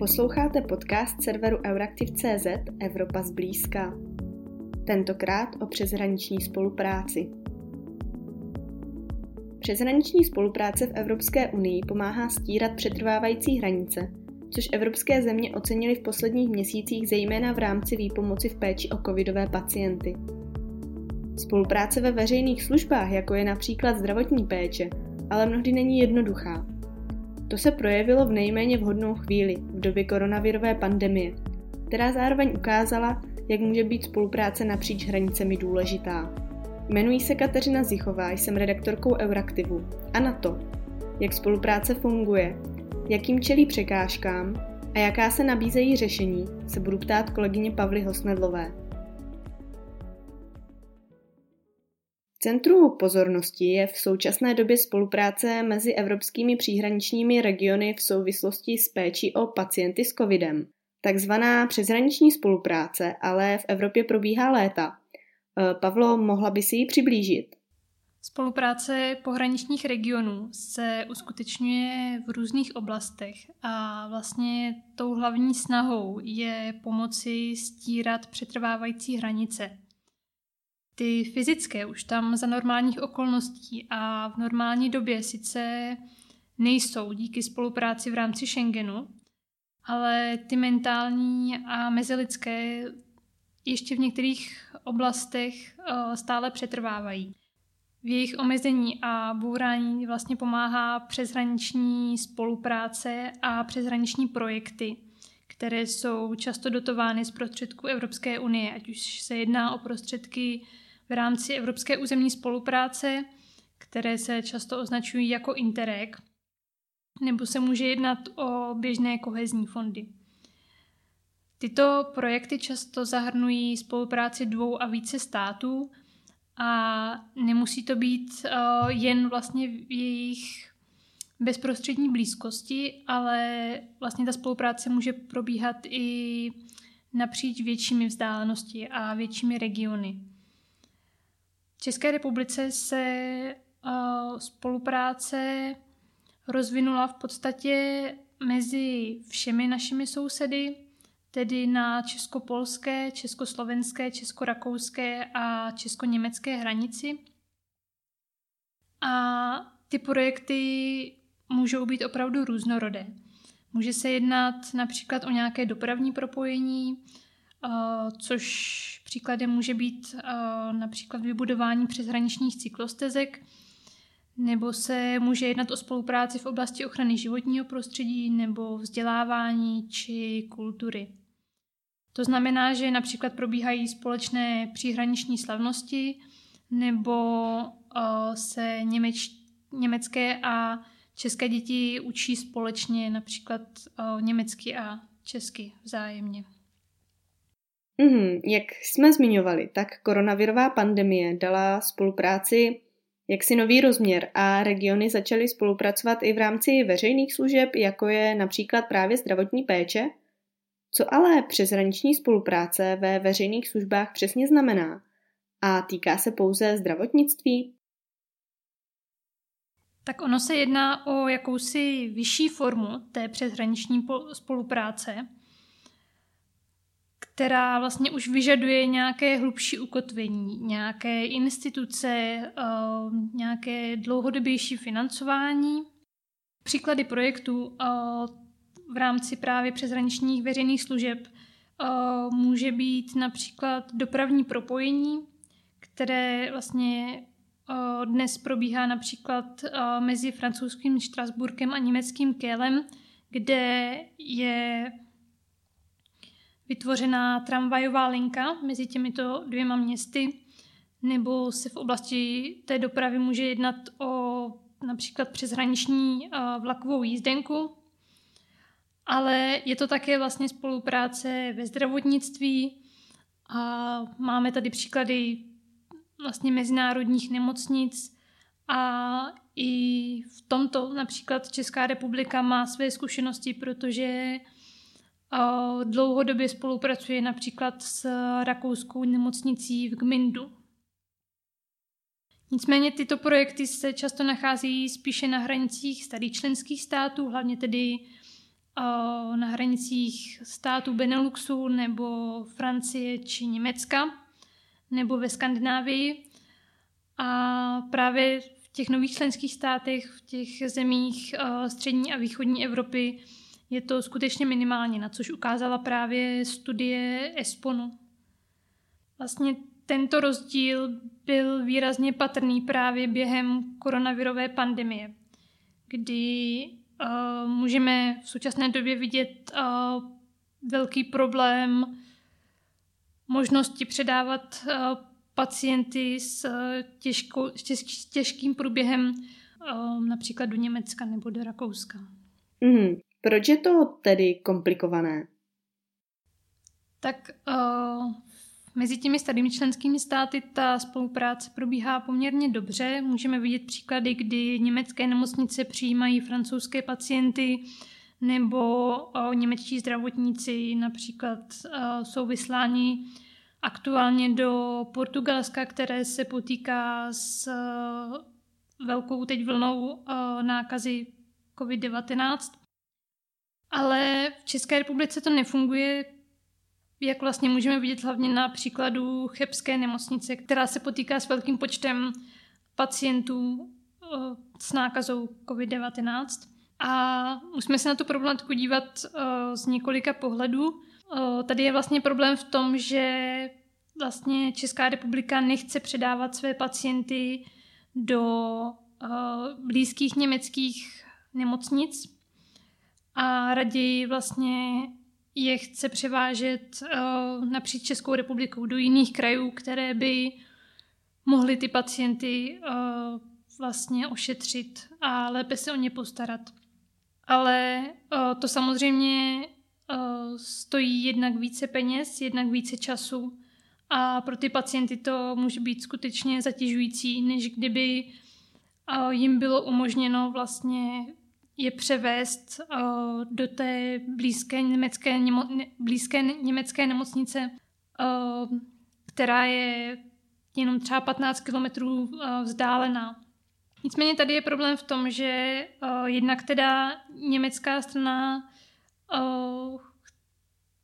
Posloucháte podcast serveru Euraktiv.cz Evropa zblízka. Tentokrát o přeshraniční spolupráci. Přeshraniční spolupráce v Evropské unii pomáhá stírat přetrvávající hranice, což evropské země ocenily v posledních měsících zejména v rámci výpomoci v péči o covidové pacienty. Spolupráce ve veřejných službách, jako je například zdravotní péče, ale mnohdy není jednoduchá. To se projevilo v nejméně vhodnou chvíli, v době koronavirové pandemie, která zároveň ukázala, jak může být spolupráce napříč hranicemi důležitá. Jmenuji se Kateřina Zichová, jsem redaktorkou Euraktivu a na to, jak spolupráce funguje, jakým čelí překážkám a jaká se nabízejí řešení, se budu ptát kolegyně Pavly Hosmedlové. Centru pozornosti je v současné době spolupráce mezi evropskými příhraničními regiony v souvislosti s péčí o pacienty s covidem. Takzvaná přeshraniční spolupráce ale v Evropě probíhá léta. E, Pavlo, mohla by si ji přiblížit? Spolupráce pohraničních regionů se uskutečňuje v různých oblastech a vlastně tou hlavní snahou je pomoci stírat přetrvávající hranice ty fyzické už tam za normálních okolností a v normální době sice nejsou díky spolupráci v rámci Schengenu, ale ty mentální a mezilidské ještě v některých oblastech eh, stále přetrvávají. V jejich omezení a bourání vlastně pomáhá přeshraniční spolupráce a přeshraniční projekty, které jsou často dotovány z prostředků Evropské unie, ať už se jedná o prostředky v rámci Evropské územní spolupráce, které se často označují jako Interreg, nebo se může jednat o běžné kohezní fondy. Tyto projekty často zahrnují spolupráci dvou a více států a nemusí to být uh, jen vlastně v jejich bezprostřední blízkosti, ale vlastně ta spolupráce může probíhat i napříč většími vzdálenosti a většími regiony. V České republice se uh, spolupráce rozvinula v podstatě mezi všemi našimi sousedy, tedy na českopolské, československé, českorakouské a česko-německé hranici. A ty projekty můžou být opravdu různorodé. Může se jednat například o nějaké dopravní propojení, což příkladem může být například vybudování přeshraničních cyklostezek, nebo se může jednat o spolupráci v oblasti ochrany životního prostředí nebo vzdělávání či kultury. To znamená, že například probíhají společné příhraniční slavnosti nebo se němeč, německé a české děti učí společně například německy a česky vzájemně. Mm, jak jsme zmiňovali, tak koronavirová pandemie dala spolupráci jaksi nový rozměr a regiony začaly spolupracovat i v rámci veřejných služeb, jako je například právě zdravotní péče. Co ale přeshraniční spolupráce ve veřejných službách přesně znamená? A týká se pouze zdravotnictví? Tak ono se jedná o jakousi vyšší formu té přeshraniční spolupráce, která vlastně už vyžaduje nějaké hlubší ukotvení, nějaké instituce, eh, nějaké dlouhodobější financování. Příklady projektů eh, v rámci právě přeshraničních veřejných služeb eh, může být například dopravní propojení, které vlastně dnes probíhá například mezi francouzským Štrasburkem a německým Kélem, kde je vytvořená tramvajová linka mezi těmito dvěma městy, nebo se v oblasti té dopravy může jednat o například přeshraniční vlakovou jízdenku, ale je to také vlastně spolupráce ve zdravotnictví a máme tady příklady vlastně mezinárodních nemocnic a i v tomto například Česká republika má své zkušenosti, protože Dlouhodobě spolupracuje například s rakouskou nemocnicí v Gmindu. Nicméně tyto projekty se často nacházejí spíše na hranicích starých členských států, hlavně tedy na hranicích států Beneluxu nebo Francie či Německa nebo ve Skandinávii. A právě v těch nových členských státech, v těch zemích střední a východní Evropy je to skutečně minimálně, na což ukázala právě studie Esponu. Vlastně tento rozdíl byl výrazně patrný právě během koronavirové pandemie, kdy uh, můžeme v současné době vidět uh, velký problém možnosti předávat uh, pacienty s, těžkou, s, těž, těžkým průběhem uh, například do Německa nebo do Rakouska. Mm, proč je to tedy komplikované? Tak uh, Mezi těmi starými členskými státy ta spolupráce probíhá poměrně dobře. Můžeme vidět příklady, kdy německé nemocnice přijímají francouzské pacienty nebo o, němečtí zdravotníci například o, jsou vysláni aktuálně do Portugalska, které se potýká s o, velkou teď vlnou o, nákazy COVID-19. Ale v České republice to nefunguje jak vlastně můžeme vidět hlavně na příkladu Chebské nemocnice, která se potýká s velkým počtem pacientů s nákazou COVID-19. A musíme se na tu problematiku dívat z několika pohledů. Tady je vlastně problém v tom, že vlastně Česká republika nechce předávat své pacienty do blízkých německých nemocnic a raději vlastně je chce převážet napříč Českou republikou do jiných krajů, které by mohly ty pacienty vlastně ošetřit a lépe se o ně postarat. Ale uh, to samozřejmě uh, stojí jednak více peněz, jednak více času a pro ty pacienty to může být skutečně zatěžující, než kdyby uh, jim bylo umožněno vlastně je převést uh, do té blízké německé, němo, ne, blízké německé nemocnice, uh, která je jenom třeba 15 kilometrů vzdálená. Nicméně tady je problém v tom, že uh, jednak teda německá strana uh,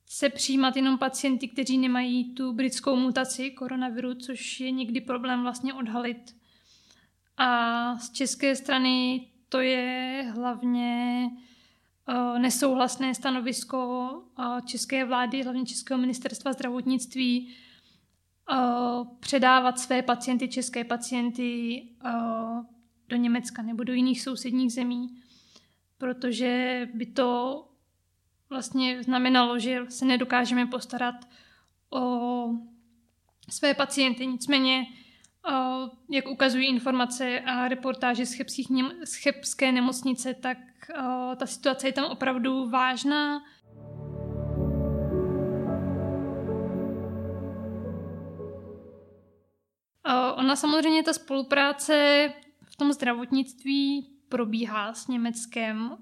chce přijímat jenom pacienty, kteří nemají tu britskou mutaci koronaviru, což je někdy problém vlastně odhalit. A z české strany to je hlavně uh, nesouhlasné stanovisko uh, české vlády, hlavně Českého ministerstva zdravotnictví, uh, předávat své pacienty, české pacienty do Německa nebo do jiných sousedních zemí, protože by to vlastně znamenalo, že se nedokážeme postarat o své pacienty. Nicméně jak ukazují informace a reportáže z, chebských, z chebské nemocnice, tak ta situace je tam opravdu vážná. Ona samozřejmě, ta spolupráce tom zdravotnictví probíhá s Německem.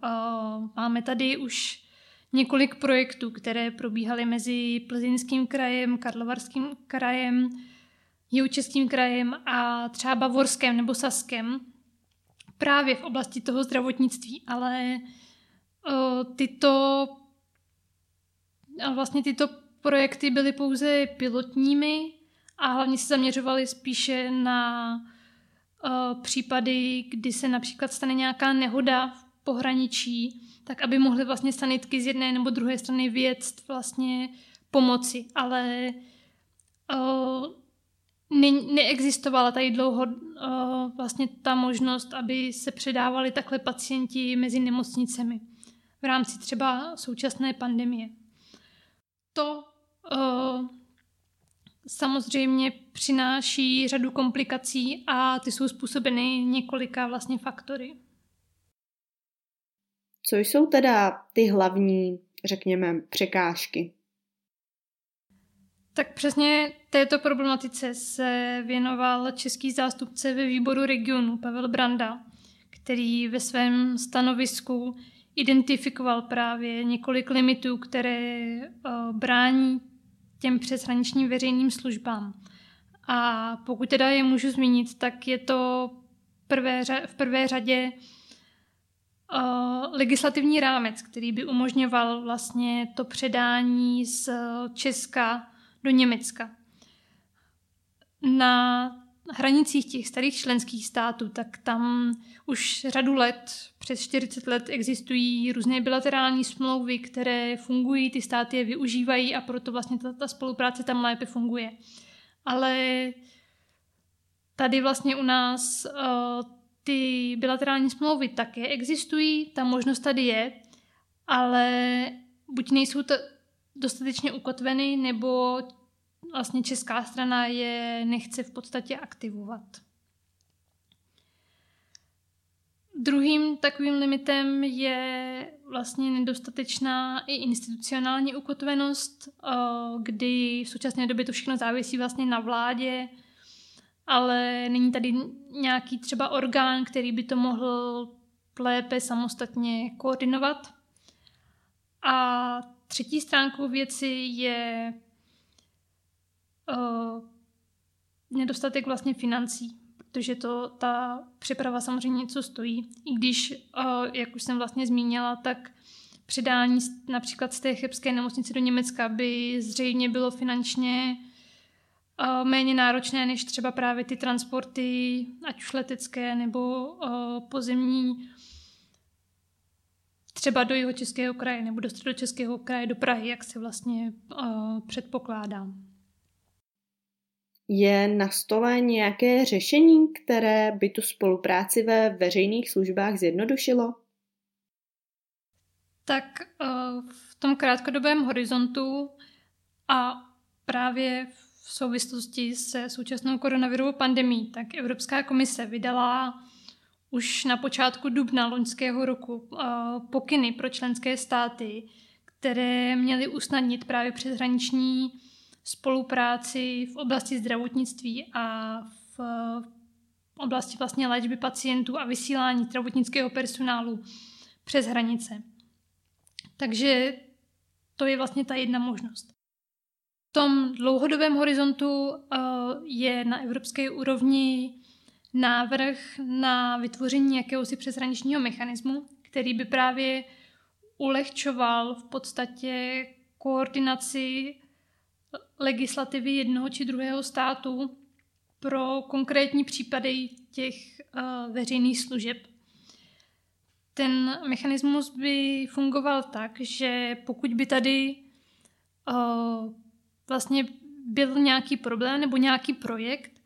Máme tady už několik projektů, které probíhaly mezi Plzeňským krajem, Karlovarským krajem, Jihočeským krajem a třeba Bavorském nebo Saskem právě v oblasti toho zdravotnictví, ale uh, tyto vlastně tyto projekty byly pouze pilotními a hlavně se zaměřovaly spíše na případy, kdy se například stane nějaká nehoda v pohraničí, tak aby mohly vlastně sanitky z jedné nebo druhé strany věct vlastně pomoci, ale uh, ne, neexistovala tady dlouho uh, vlastně ta možnost, aby se předávali takhle pacienti mezi nemocnicemi v rámci třeba současné pandemie. To samozřejmě přináší řadu komplikací a ty jsou způsobeny několika vlastně faktory. Co jsou teda ty hlavní, řekněme, překážky? Tak přesně této problematice se věnoval český zástupce ve výboru regionu Pavel Branda, který ve svém stanovisku identifikoval právě několik limitů, které brání těm přeshraničním veřejným službám. A pokud teda je můžu zmínit, tak je to prvé, v prvé řadě legislativní rámec, který by umožňoval vlastně to předání z Česka do Německa. Na hranicích těch starých členských států, tak tam už řadu let, přes 40 let existují různé bilaterální smlouvy, které fungují, ty státy je využívají a proto vlastně ta, ta spolupráce tam lépe funguje. Ale tady vlastně u nás uh, ty bilaterální smlouvy také existují, ta možnost tady je, ale buď nejsou to dostatečně ukotveny, nebo vlastně česká strana je nechce v podstatě aktivovat. Druhým takovým limitem je vlastně nedostatečná i institucionální ukotvenost, eh, kdy v současné době to všechno závisí vlastně na vládě, ale není tady nějaký třeba orgán, který by to mohl lépe samostatně koordinovat. A třetí stránkou věci je uh, nedostatek vlastně financí, protože to ta přeprava samozřejmě něco stojí. I když, uh, jak už jsem vlastně zmínila, tak předání například z té chebské nemocnice do Německa by zřejmě bylo finančně uh, méně náročné než třeba právě ty transporty, ať už letecké nebo pozemní, třeba do jeho českého kraje nebo do středočeského kraje, do Prahy, jak se vlastně předpokládá. Je na stole nějaké řešení, které by tu spolupráci ve veřejných službách zjednodušilo? Tak v tom krátkodobém horizontu a právě v souvislosti se současnou koronavirovou pandemí, tak Evropská komise vydala už na počátku dubna loňského roku pokyny pro členské státy, které měly usnadnit právě přeshraniční spolupráci v oblasti zdravotnictví a v oblasti vlastně léčby pacientů a vysílání zdravotnického personálu přes hranice. Takže to je vlastně ta jedna možnost. V tom dlouhodobém horizontu eh, je na evropské úrovni návrh na vytvoření jakéhosi přeshraničního mechanismu, který by právě ulehčoval v podstatě koordinaci legislativy jednoho či druhého státu pro konkrétní případy těch uh, veřejných služeb. Ten mechanismus by fungoval tak, že pokud by tady uh, vlastně byl nějaký problém nebo nějaký projekt,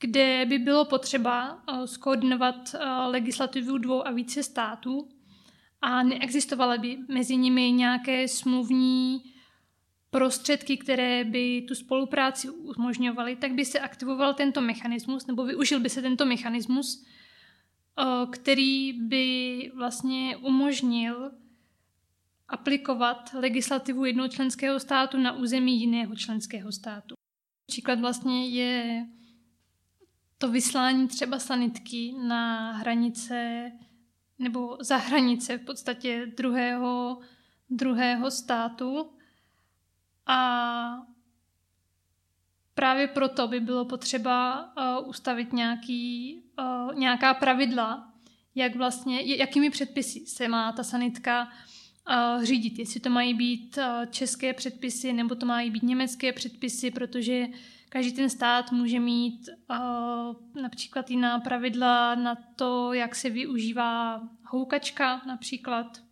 kde by bylo potřeba uh, skoordinovat legislativu dvou a více států a neexistovaly by mezi nimi nějaké smluvní prostředky, které by tu spolupráci umožňovaly, tak by se aktivoval tento mechanismus, nebo využil by se tento mechanismus, eh, který by vlastně umožnil aplikovat legislativu jednoho členského státu na území jiného členského státu. Příklad vlastně je to vyslání třeba sanitky na hranice nebo za hranice v podstatě druhého, druhého státu, a právě proto by bylo potřeba uh, ustavit nějaký, uh, nějaká pravidla, jak vlastně, jakými předpisy se má ta sanitka uh, řídit. Jestli to mají být uh, české předpisy nebo to mají být německé předpisy, protože každý ten stát může mít uh, například jiná pravidla na to, jak se využívá houkačka například.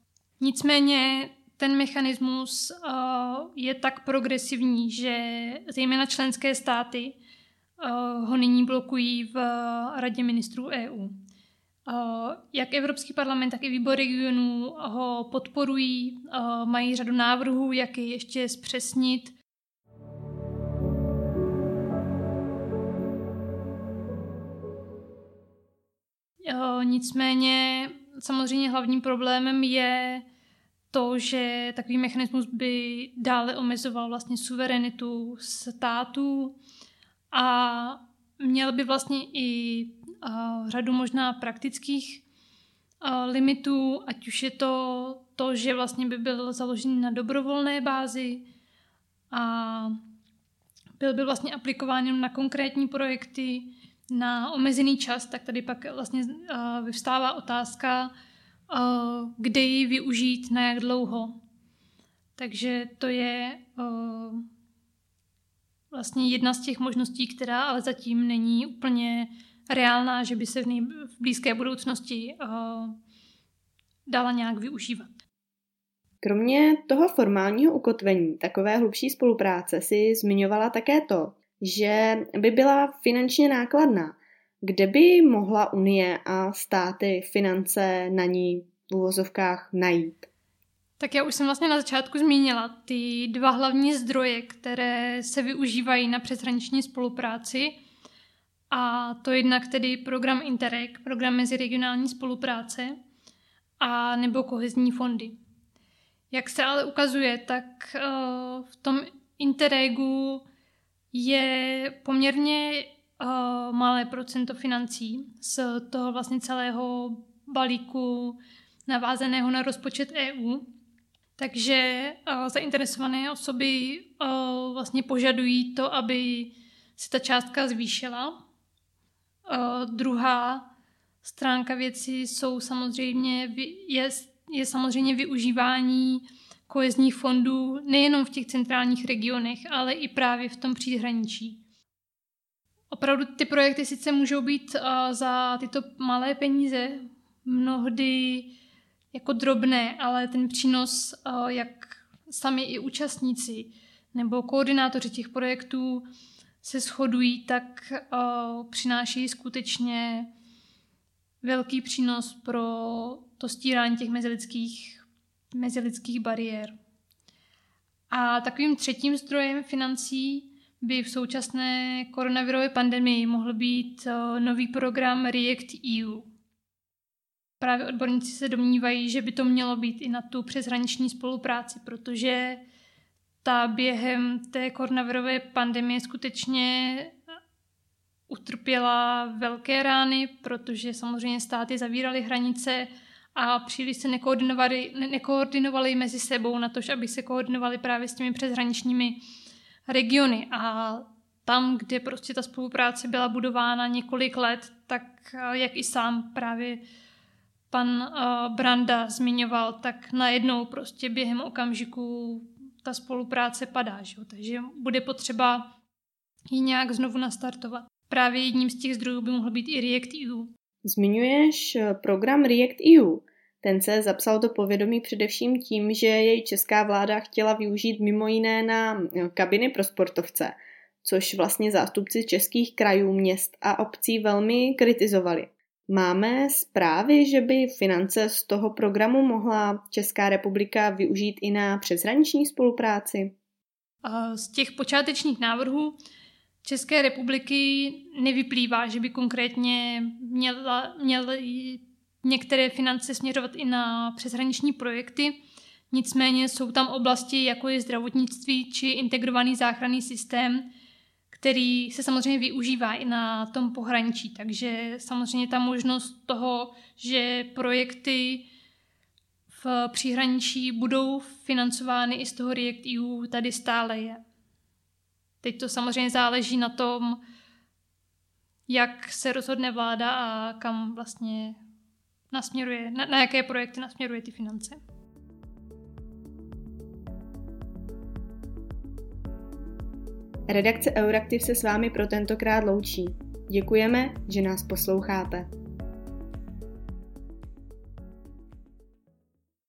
Nicméně ten mechanismus uh, je tak progresivní, že zejména členské státy uh, ho nyní blokují v Radě ministrů EU. Uh, jak Evropský parlament, tak i výbor regionů ho podporují, mají řadu návrhů, jak je ještě zpřesnit. Nicméně samozřejmě hlavním problémem je to, že takový mechanismus by dále omezoval vlastně suverenitu států a měl by vlastně i uh, řadu možná praktických limitů, ať už je to to, že vlastně by byl založený na dobrovolné bázi a byl by vlastně aplikován na konkrétní projekty, na omezený čas, tak tady pak vlastně vyvstává otázka, kde ji využít, na jak dlouho. Takže to je vlastně jedna z těch možností, která ale zatím není úplně reálná, že by se v, nej- v blízké budoucnosti dala nějak využívat. Kromě toho formálního ukotvení takové hlubší spolupráce si zmiňovala také to, že by byla finančně nákladná. Kde by mohla Unie a státy finance na ní v uvozovkách najít? Tak já už jsem vlastně na začátku zmínila ty dva hlavní zdroje, které se využívají na přeshraniční spolupráci. A to jednak tedy program Interreg, program meziregionální spolupráce, a nebo kohezní fondy. Jak se ale ukazuje, tak uh, v tom Interregu je poměrně uh, malé procento financí z toho vlastně celého balíku navázaného na rozpočet EU. Takže uh, zainteresované osoby uh, vlastně požadují to, aby se ta částka zvýšila. Uh, druhá stránka věci jsou samozřejmě, je, je samozřejmě využívání kohezních fondů nejenom v těch centrálních regionech, ale i právě v tom příhraničí. Opravdu ty projekty sice můžou být uh, za tyto malé peníze mnohdy jako drobné, ale ten přínos, uh, jak sami i účastníci nebo koordinátoři těch projektů se shodují, tak uh, přináší skutečně velký přínos pro to stírání těch mezilidských, mezilidských bariér. A takovým třetím zdrojem financí by v současné koronavirové pandemii mohl být eh, nový program React EU. Právě odborníci se domnívají, že by to mělo být i na tu přeshraniční spolupráci, protože ta během té koronavirové pandemie skutečně utrpěla velké rány, protože samozřejmě státy zavíraly hranice a příliš se nekoordinovali, ne- nekoordinovali mezi sebou na to, aby se koordinovali právě s těmi přeshraničními regiony. A tam, kde prostě ta spolupráce byla budována několik let, tak eh, jak i sám právě pan uh, Branda zmiňoval, tak najednou prostě během okamžiku ta spolupráce padá. Že? Takže bude potřeba ji nějak znovu nastartovat. Právě jedním z těch zdrojů by mohl být i React EU. Zmiňuješ eh, program React EU. Ten se zapsal do povědomí především tím, že jej česká vláda chtěla využít mimo jiné na eh, kabiny pro sportovce, což vlastně zástupci českých krajů, měst a obcí velmi kritizovali. Máme zprávy, že by finance z toho programu mohla Česká republika využít i na přeshraniční spolupráci? Z těch počátečních návrhů České republiky nevyplývá, že by konkrétně měla, měly některé finance směřovat i na přeshraniční projekty. Nicméně jsou tam oblasti, jako je zdravotnictví či integrovaný záchranný systém, který se samozřejmě využívá i na tom pohraničí. Takže samozřejmě ta možnost toho, že projekty v příhraničí budou financovány i z toho React EU, tady stále je. Teď to samozřejmě záleží na tom, jak se rozhodne vláda a kam vlastně nasměruje, na, na jaké projekty nasměruje ty finance. Redakce Euraktiv se s vámi pro tentokrát loučí. Děkujeme, že nás posloucháte.